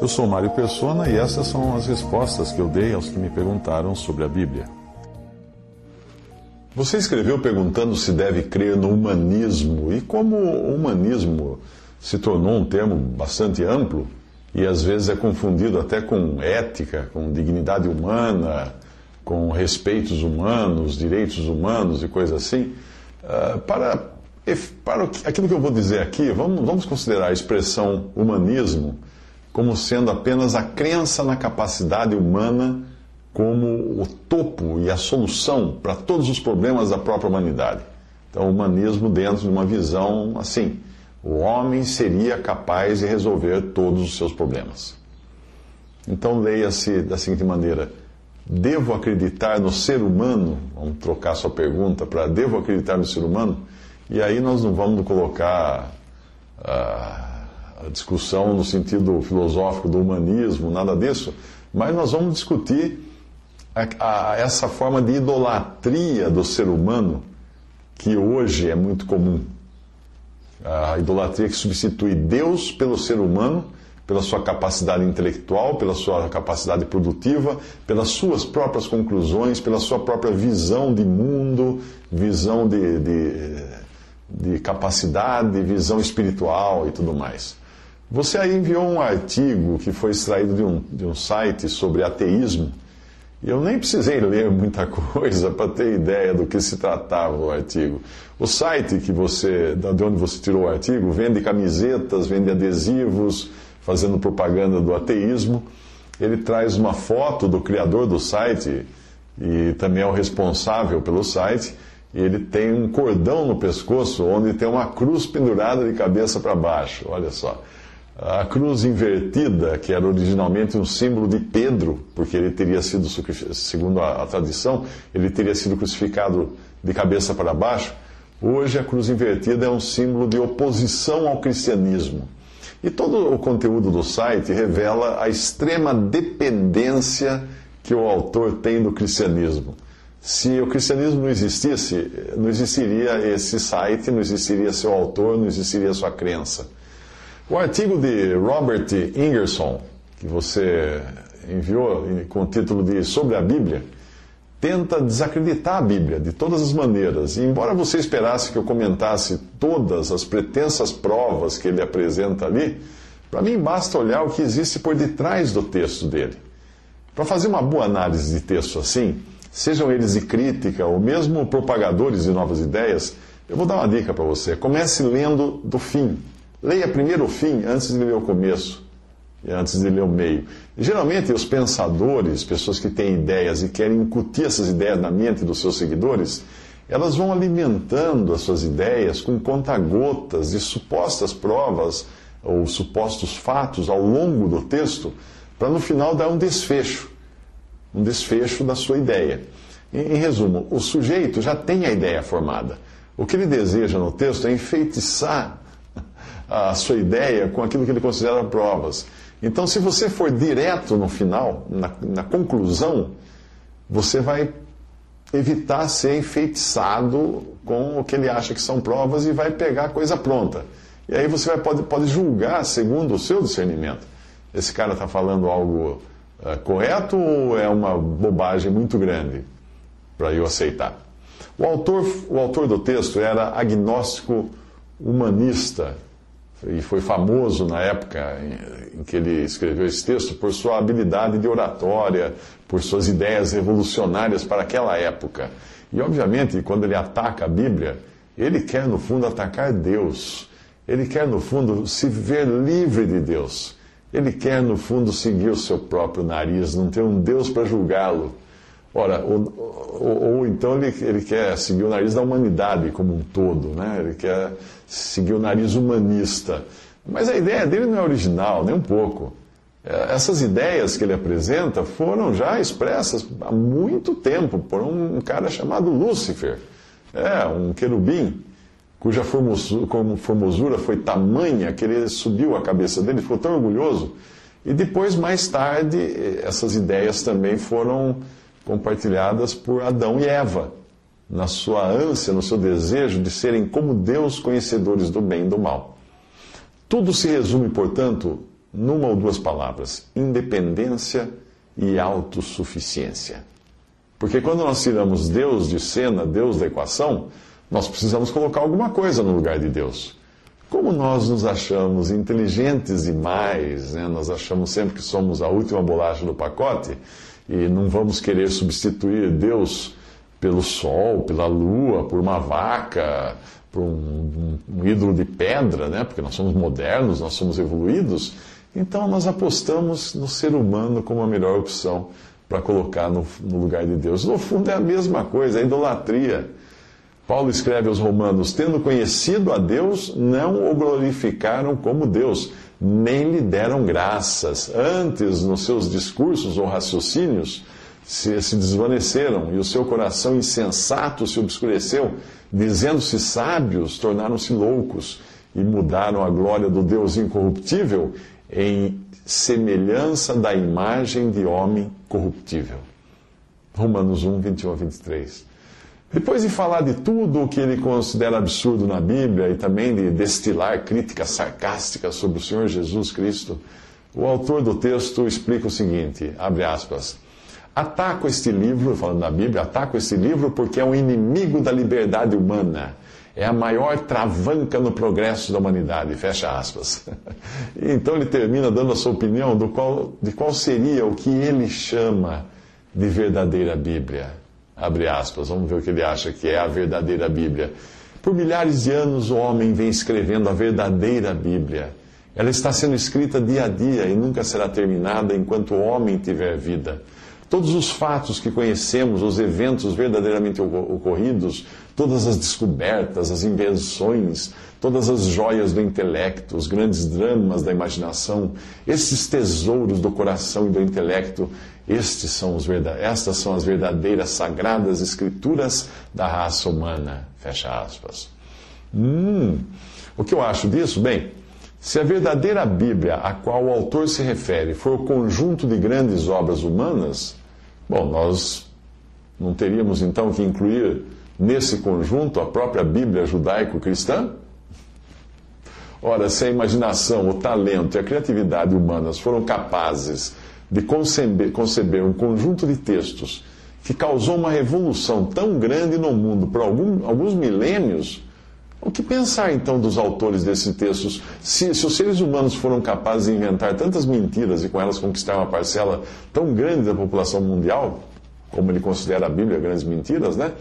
Eu sou Mário Persona e essas são as respostas que eu dei aos que me perguntaram sobre a Bíblia. Você escreveu perguntando se deve crer no humanismo e como o humanismo se tornou um termo bastante amplo e às vezes é confundido até com ética, com dignidade humana, com respeitos humanos, direitos humanos e coisas assim. Uh, para, para aquilo que eu vou dizer aqui, vamos, vamos considerar a expressão humanismo como sendo apenas a crença na capacidade humana como o topo e a solução para todos os problemas da própria humanidade. Então, o humanismo dentro de uma visão assim: o homem seria capaz de resolver todos os seus problemas. Então, leia-se da seguinte maneira: devo acreditar no ser humano? Vamos trocar sua pergunta para devo acreditar no ser humano? E aí nós não vamos colocar a, a discussão no sentido filosófico do humanismo, nada disso, mas nós vamos discutir a, a, essa forma de idolatria do ser humano que hoje é muito comum. A idolatria que substitui Deus pelo ser humano, pela sua capacidade intelectual, pela sua capacidade produtiva, pelas suas próprias conclusões, pela sua própria visão de mundo, visão de, de, de capacidade, visão espiritual e tudo mais. Você aí enviou um artigo que foi extraído de um, de um site sobre ateísmo e eu nem precisei ler muita coisa para ter ideia do que se tratava o artigo. O site que você, de onde você tirou o artigo, vende camisetas, vende adesivos, fazendo propaganda do ateísmo. Ele traz uma foto do criador do site e também é o responsável pelo site. Ele tem um cordão no pescoço onde tem uma cruz pendurada de cabeça para baixo. Olha só. A cruz invertida, que era originalmente um símbolo de Pedro, porque ele teria sido, segundo a, a tradição, ele teria sido crucificado de cabeça para baixo. Hoje a cruz invertida é um símbolo de oposição ao cristianismo. E todo o conteúdo do site revela a extrema dependência que o autor tem do cristianismo. Se o cristianismo não existisse, não existiria esse site, não existiria seu autor, não existiria sua crença. O artigo de Robert Ingerson, que você enviou com o título de Sobre a Bíblia, tenta desacreditar a Bíblia de todas as maneiras. E embora você esperasse que eu comentasse todas as pretensas provas que ele apresenta ali, para mim basta olhar o que existe por detrás do texto dele. Para fazer uma boa análise de texto assim, sejam eles de crítica ou mesmo propagadores de novas ideias, eu vou dar uma dica para você. Comece lendo do fim Leia primeiro o fim antes de ler o começo e antes de ler o meio. Geralmente, os pensadores, pessoas que têm ideias e querem incutir essas ideias na mente dos seus seguidores, elas vão alimentando as suas ideias com conta-gotas de supostas provas ou supostos fatos ao longo do texto, para no final dar um desfecho, um desfecho da sua ideia. Em, em resumo, o sujeito já tem a ideia formada. O que ele deseja no texto é enfeitiçar a sua ideia com aquilo que ele considera provas. Então, se você for direto no final, na, na conclusão, você vai evitar ser enfeitiçado com o que ele acha que são provas e vai pegar a coisa pronta. E aí você vai, pode, pode julgar segundo o seu discernimento. Esse cara está falando algo uh, correto ou é uma bobagem muito grande para eu aceitar? O autor, o autor do texto era agnóstico humanista e foi famoso na época em, que ele escreveu esse texto por sua habilidade de oratória, por suas ideias revolucionárias para aquela época. E, obviamente, quando ele ataca a Bíblia, ele quer, no fundo, atacar Deus. Ele quer, no fundo, se ver livre de Deus. Ele quer, no fundo, seguir o seu próprio nariz, não ter um Deus para julgá-lo. Ora, ou, ou, ou, então ele, ele quer seguir o nariz da humanidade como um todo, né? ele quer seguir o nariz humanista. Mas a ideia dele não é original, nem um pouco. É, essas ideias que ele apresenta foram já expressas há muito tempo por um cara chamado Lúcifer, é, um querubim, cuja formosura foi tamanha que ele subiu a cabeça dele, ficou tão orgulhoso. E depois, mais tarde, essas ideias também foram compartilhadas por Adão e Eva, na sua ânsia, no seu desejo de serem como Deus conhecedores do bem e do mal. Tudo se resume, portanto, numa ou duas palavras: independência e autossuficiência. Porque quando nós tiramos Deus de cena, Deus da equação, nós precisamos colocar alguma coisa no lugar de Deus. Como nós nos achamos inteligentes demais, né? nós achamos sempre que somos a última bolacha do pacote e não vamos querer substituir Deus pelo sol, pela lua, por uma vaca, por um, um, um ídolo de pedra, né? porque nós somos modernos, nós somos evoluídos. Então nós apostamos no ser humano como a melhor opção para colocar no, no, lugar de Deus. No fundo é a mesma coisa, é a idolatria. Paulo escreve aos Romanos: tendo conhecido a Deus, não o glorificaram como Deus, nem lhe deram graças. Antes, nos seus discursos ou raciocínios, se, se desvaneceram e o seu coração insensato se obscureceu, dizendo-se sábios, tornaram-se loucos e mudaram a glória do Deus incorruptível em semelhança da imagem de homem corruptível. Romanos 1, 21 a 23. Depois de falar de tudo o que ele considera absurdo na Bíblia e também de destilar críticas sarcásticas sobre o Senhor Jesus Cristo, o autor do texto explica o seguinte: abre aspas. Ataco este livro, falando da Bíblia, ataco este livro porque é um inimigo da liberdade humana é a maior travanca no progresso da humanidade, fecha aspas. Então ele termina dando a sua opinião do qual, de qual seria o que ele chama de verdadeira Bíblia. Abre aspas, vamos ver o que ele acha que é a verdadeira Bíblia. Por milhares de anos o homem vem escrevendo a verdadeira Bíblia. Ela está sendo escrita dia a dia e nunca será terminada enquanto o homem tiver vida. Todos os fatos que conhecemos, os eventos verdadeiramente ocorridos, todas as descobertas, as invenções, todas as joias do intelecto, os grandes dramas da imaginação, esses tesouros do coração e do intelecto, estes são os estas são as verdadeiras sagradas escrituras da raça humana. Fecha aspas. Hum, o que eu acho disso? Bem, se a verdadeira Bíblia a qual o autor se refere for o conjunto de grandes obras humanas, Bom, nós não teríamos então que incluir nesse conjunto a própria Bíblia judaico-cristã? Ora, se a imaginação, o talento e a criatividade humanas foram capazes de conceber, conceber um conjunto de textos que causou uma revolução tão grande no mundo por algum, alguns milênios, o que pensar então dos autores desses textos? Se, se, os seres humanos foram capazes de inventar tantas mentiras e com elas conquistar uma parcela tão grande da população mundial, como ele considera a Bíblia grandes mentiras, né?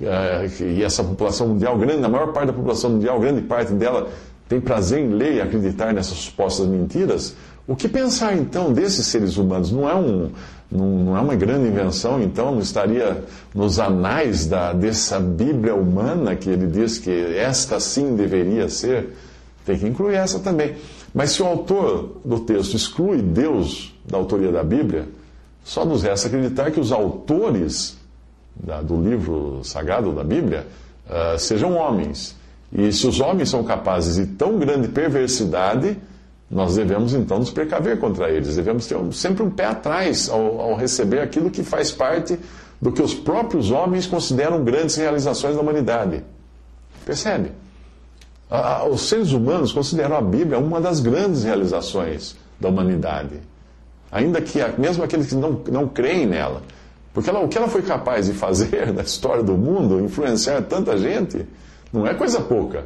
É, e essa população mundial grande, a maior parte da população mundial, grande parte dela tem prazer em ler e acreditar nessas supostas mentiras. O que pensar então desses seres humanos? Não é, um, não, é uma grande invenção, então não estaria nos anais da, dessa Bíblia humana que ele diz que esta sim deveria ser? Tem que incluir essa também. Mas se o autor do texto exclui Deus da autoria da Bíblia, só nos resta acreditar que os autores da, do livro sagrado da Bíblia uh, sejam homens. E se os homens são capazes de tão grande perversidade, nós devemos então nos precaver contra eles, devemos ter sempre um pé atrás ao, ao receber aquilo que faz parte do que os próprios homens consideram grandes realizações da humanidade. Percebe? Os seres humanos consideram a Bíblia uma das grandes realizações da humanidade. Ainda que, mesmo aqueles que não, não creem nela. Porque ela, o que ela foi capaz de fazer na história do mundo, influenciar tanta gente, não é coisa pouca.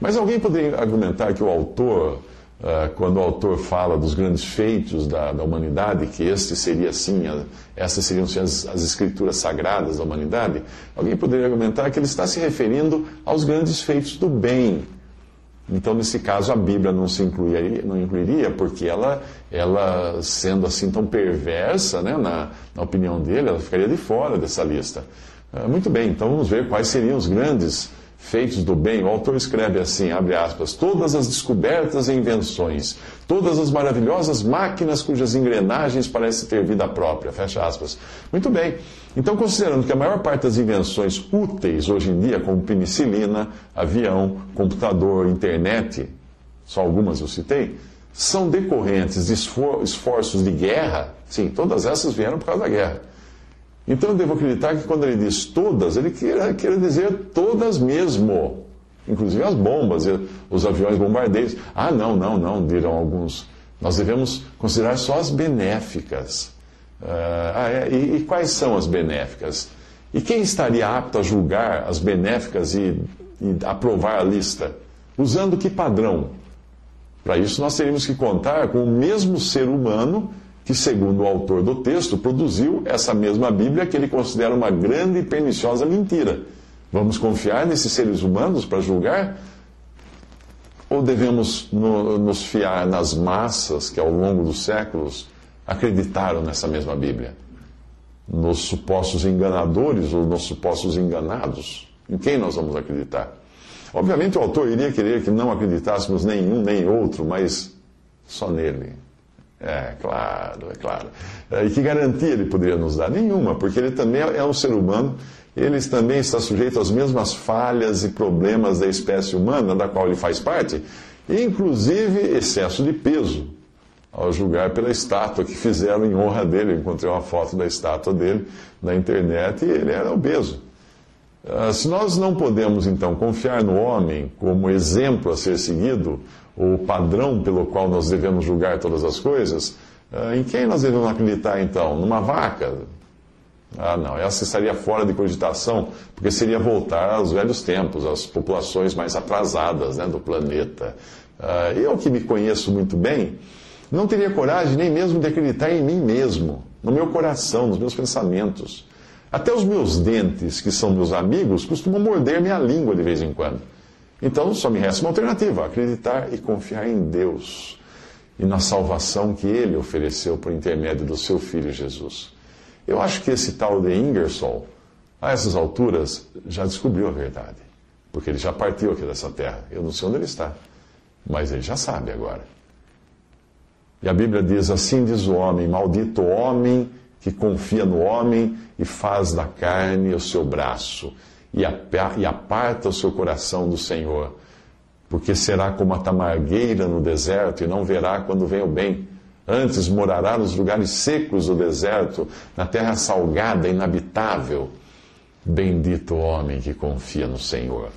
Mas alguém poderia argumentar que o autor Uh, quando o autor fala dos grandes feitos da, da humanidade, que este seria sim, a, essas seriam as, as, escrituras sagradas da humanidade, alguém poderia argumentar que ele está se referindo aos grandes feitos do bem. Então, nesse caso, a Bíblia não se incluiria, não incluiria porque ela, ela, sendo assim tão perversa, né, na, na opinião dele, ela ficaria de fora dessa lista. Uh, muito bem, então vamos ver quais seriam os grandes feitos do bem, o autor escreve assim, abre aspas, todas as descobertas e invenções, todas as maravilhosas máquinas cujas engrenagens parecem ter vida própria, fecha aspas. Muito bem. Então, considerando que a maior parte das invenções úteis hoje em dia, como penicilina, avião, computador, internet, só algumas eu citei, são decorrentes de esforços de guerra, sim, todas essas vieram por causa da guerra então eu devo acreditar que quando ele diz todas, ele quer, quer dizer todas mesmo. inclusive as bombas, os aviões bombardeiros. Ah, não, não, não, dirão alguns. Nós devemos considerar só as benéficas. Ah, é, e, e quais são as benéficas? E quem estaria apto a julgar as benéficas e, e aprovar a lista? Usando que padrão? Para isso, nós teríamos que contar com o mesmo ser humano que, segundo o autor do texto, produziu essa mesma Bíblia que ele considera uma grande e perniciosa mentira. Vamos confiar nesses seres humanos para julgar? Ou devemos no, nos fiar nas massas que, ao longo dos séculos, acreditaram nessa mesma Bíblia? Nos supostos enganadores ou nos supostos enganados? Em quem nós vamos acreditar? Obviamente o autor iria querer que não acreditássemos nenhum nem outro, mas só nele. É, claro, é claro. É, e que garantia ele poderia nos dar? Nenhuma, porque ele também é um ser humano, ele também está sujeito às mesmas falhas e problemas da espécie humana, da qual ele faz parte, inclusive excesso de peso, ao julgar pela estátua que fizeram em honra dele. Eu encontrei uma foto da estátua dele na internet e ele era obeso. Ah, se nós não podemos, então, confiar no homem como exemplo a ser seguido, ou padrão pelo qual nós devemos julgar todas as coisas, ah, em quem nós devemos acreditar, então? Numa vaca? Ah, não, essa estaria fora de cogitação, porque seria voltar aos velhos tempos, às populações mais atrasadas né, do planeta. Ah, eu, que me conheço muito bem, não teria coragem nem mesmo de acreditar em mim mesmo, no meu coração, nos meus pensamentos. Até os meus dentes, que são meus amigos, costumam morder minha língua de vez em quando. Então só me resta uma alternativa: acreditar e confiar em Deus e na salvação que Ele ofereceu por intermédio do seu Filho Jesus. Eu acho que esse tal de Ingersoll, a essas alturas, já descobriu a verdade, porque ele já partiu aqui dessa terra. Eu não sei onde ele está, mas ele já sabe agora. E a Bíblia diz: Assim diz o homem, maldito homem que confia no homem e faz da carne o seu braço, e aparta o seu coração do Senhor, porque será como a tamargueira no deserto e não verá quando vem o bem. Antes morará nos lugares secos do deserto, na terra salgada, inabitável. Bendito o homem que confia no Senhor,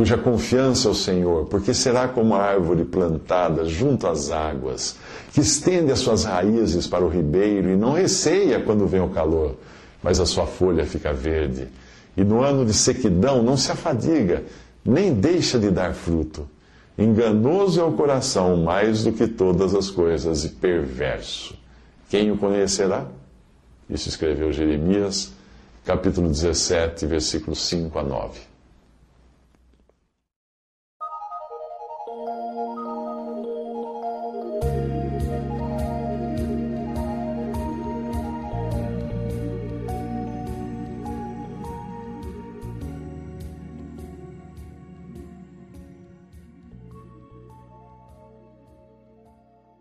cuja confiança é o Senhor, porque será como a árvore plantada junto às águas, que estende as suas raízes para o ribeiro e não receia quando vem o calor mas a sua folha fica verde. E no ano de sequidão não se afadiga, nem deixa de dar fruto. Enganoso é o coração mais do que todas as coisas e perverso. Quem o conhecerá? Isso escreveu Jeremias, capítulo 17, versículos 5 a 9.